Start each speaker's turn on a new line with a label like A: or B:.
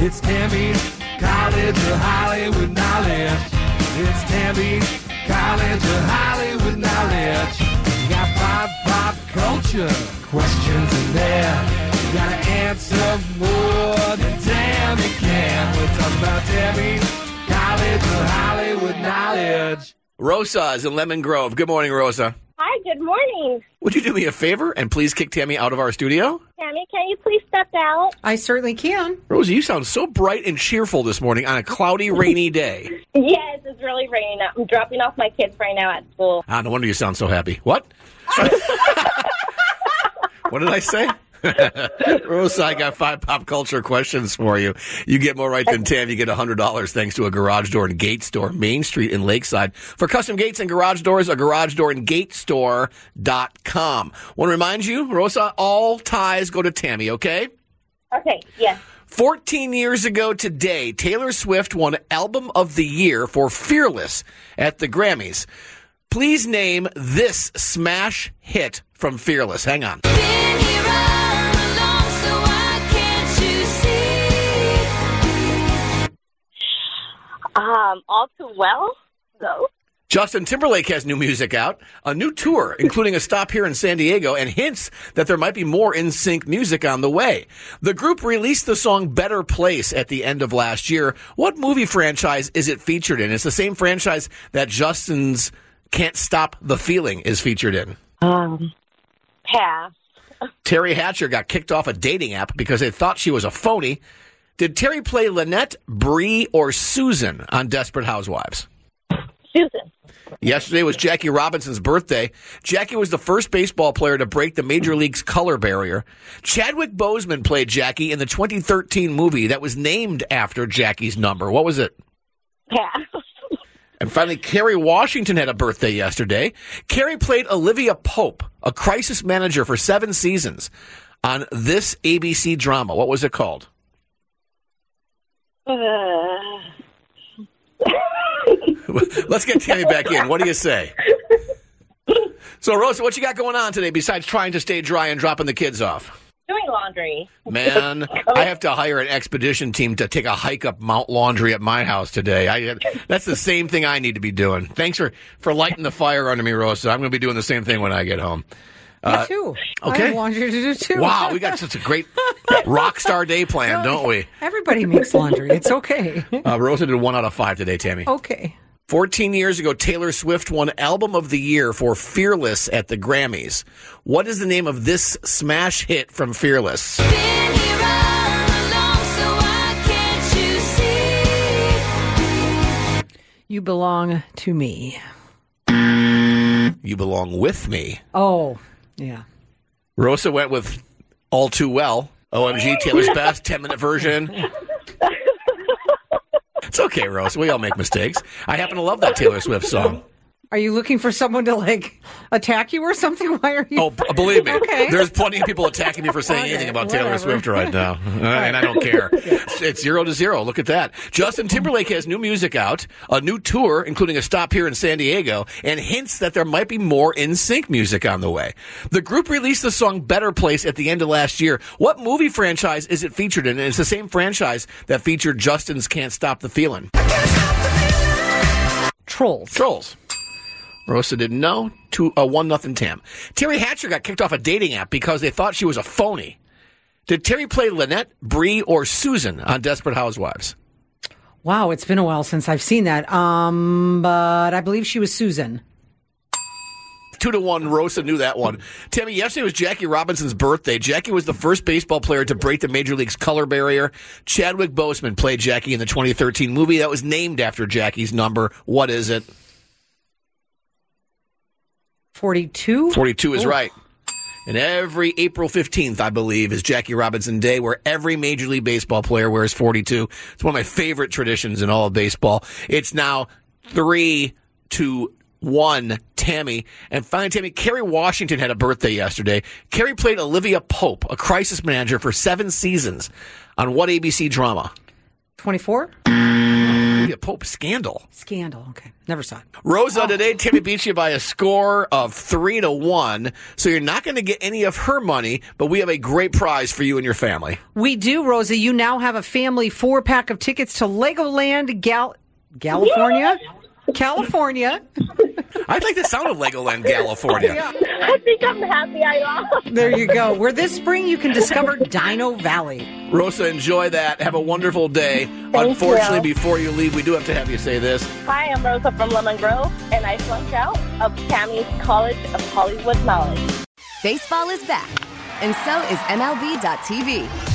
A: It's Tammy's College of Hollywood Knowledge. It's Tammy's College of Hollywood Knowledge. Got pop, pop culture questions in there. You gotta answer more than Tammy can. We're talking about Tammy's College of Hollywood Knowledge.
B: Rosa is in Lemon Grove. Good morning, Rosa.
C: Hi, good morning.
B: Would you do me a favor and please kick Tammy out of our studio?
C: Tammy, can you please step out?
D: I certainly can.
B: Rosie, you sound so bright and cheerful this morning on a cloudy, rainy day.
C: Yes, it's really raining. I'm dropping off my kids right now at school.
B: Ah, no wonder you sound so happy. What? what did I say? Rosa, I got five pop culture questions for you. You get more right than Tam. You get $100 thanks to a garage door and gate store, Main Street in Lakeside. For custom gates and garage doors, a garage door and gate store.com. Want to remind you, Rosa, all ties go to Tammy, okay?
C: Okay, yes.
B: 14 years ago today, Taylor Swift won Album of the Year for Fearless at the Grammys. Please name this smash hit from Fearless. Hang on.
C: Um, all too well, though.
B: Justin Timberlake has new music out, a new tour, including a stop here in San Diego, and hints that there might be more NSYNC music on the way. The group released the song Better Place at the end of last year. What movie franchise is it featured in? It's the same franchise that Justin's Can't Stop the Feeling is featured in.
C: Um, pass.
B: Teri Hatcher got kicked off a dating app because they thought she was a phony. Did Teri play Lynette, Bree, or Susan on Desperate Housewives?
C: Susan.
B: Yesterday was Jackie Robinson's birthday. Jackie was the first baseball player to break the major league's color barrier. Chadwick Boseman played Jackie in the 2013 movie that was named after Jackie's number. What was it?
C: Pass.
B: And finally, Kerry Washington had a birthday yesterday. Kerry played Olivia Pope, a crisis manager for seven seasons on this ABC drama. What was it called? Let's get Tammy back in. What do you say? So, Rosa, what you got going on today besides trying to stay dry and dropping the kids off?
C: doing laundry.
B: Man, I have to hire an expedition team to take a hike up Mount Laundry at my house today. I, that's the same thing I need to be doing. Thanks for, for lighting the fire under me, Rosa. I'm going to be doing the same thing when I get home.
D: Me too. I
B: okay.
D: have laundry to do too.
B: Wow, we got such a great rock star day planned, don't we?
D: Everybody makes laundry. It's okay.
B: Uh, Rosa did one out of five today, Tammy.
D: okay.
B: 14 years ago, Taylor Swift won Album of the Year for Fearless at the Grammys. What is the name of this smash hit from Fearless?
D: You belong to me.
B: You Belong With Me.
D: Oh, yeah.
B: Rosa went with All Too Well. OMG, Taylor's best 10 minute version. It's okay, Rosa. We all make mistakes. I happen to love that Taylor Swift song.
D: Are you looking for someone to like attack you or something? Why are you?
B: Oh, b- believe me,
D: Okay.
B: there's plenty of people attacking me for saying
D: Okay,
B: anything about Taylor. Swift right now, Uh, and I don't care. It's zero to zero. Look at that. Justin Timberlake has new music out, a new tour, including a stop here in San Diego, and hints that there might be more NSYNC music on the way. The group released the song "Better Place" at the end of last year. What movie franchise is it featured in? And it's the same franchise that featured Justin's "Can't Stop the Feeling."
D: Trolls.
B: Trolls. Rosa didn't know. Two, uh, one nothing Tam. Teri Hatcher got kicked off a dating app because they thought she was a phony. Did Teri play Lynette, Bree, or Susan on Desperate Housewives?
D: Wow, it's been a while since I've seen that. Um, but I believe she was Susan.
B: Two to one, Rosa knew that one. Tammy, yesterday was Jackie Robinson's birthday. Jackie was the first baseball player to break the Major League's color barrier. Chadwick Boseman played Jackie in the 2013 movie that was named after Jackie's number. What is it?
D: 42?
B: 42 is
D: Oh.
B: right. And every April 15th, I believe, is Jackie Robinson Day, where every Major League Baseball player wears 42. It's one of my favorite traditions in all of baseball. It's now three to one, Tammy. And finally, Tammy, Kerry Washington had a birthday yesterday. Kerry played Olivia Pope, a crisis manager for seven seasons on what ABC drama?
D: 24?
B: Olivia Pope scandal.
D: Scandal. Okay. Never saw it.
B: Rosa oh. today, Timmy beats you by a score of three to one. So you're not going to get any of her money, but we have a great prize for you and your family.
D: We do, Rosa. You now have a family four pack of tickets to Legoland, Gal- California? California.
B: I like the sound of Legoland, California.
C: I think I'm happy I lost.
D: There you go. Where this spring you can discover Dino Valley.
B: Rosa, enjoy that. Have a wonderful day.
C: Thank
B: Unfortunately,
C: you.
B: before you leave, we do have to have you say this.
C: Hi, I'm Rosa from Lemon Grove, and I flunked out of Tammy's College of Hollywood Knowledge.
E: Baseball is back, and so is MLB.tv.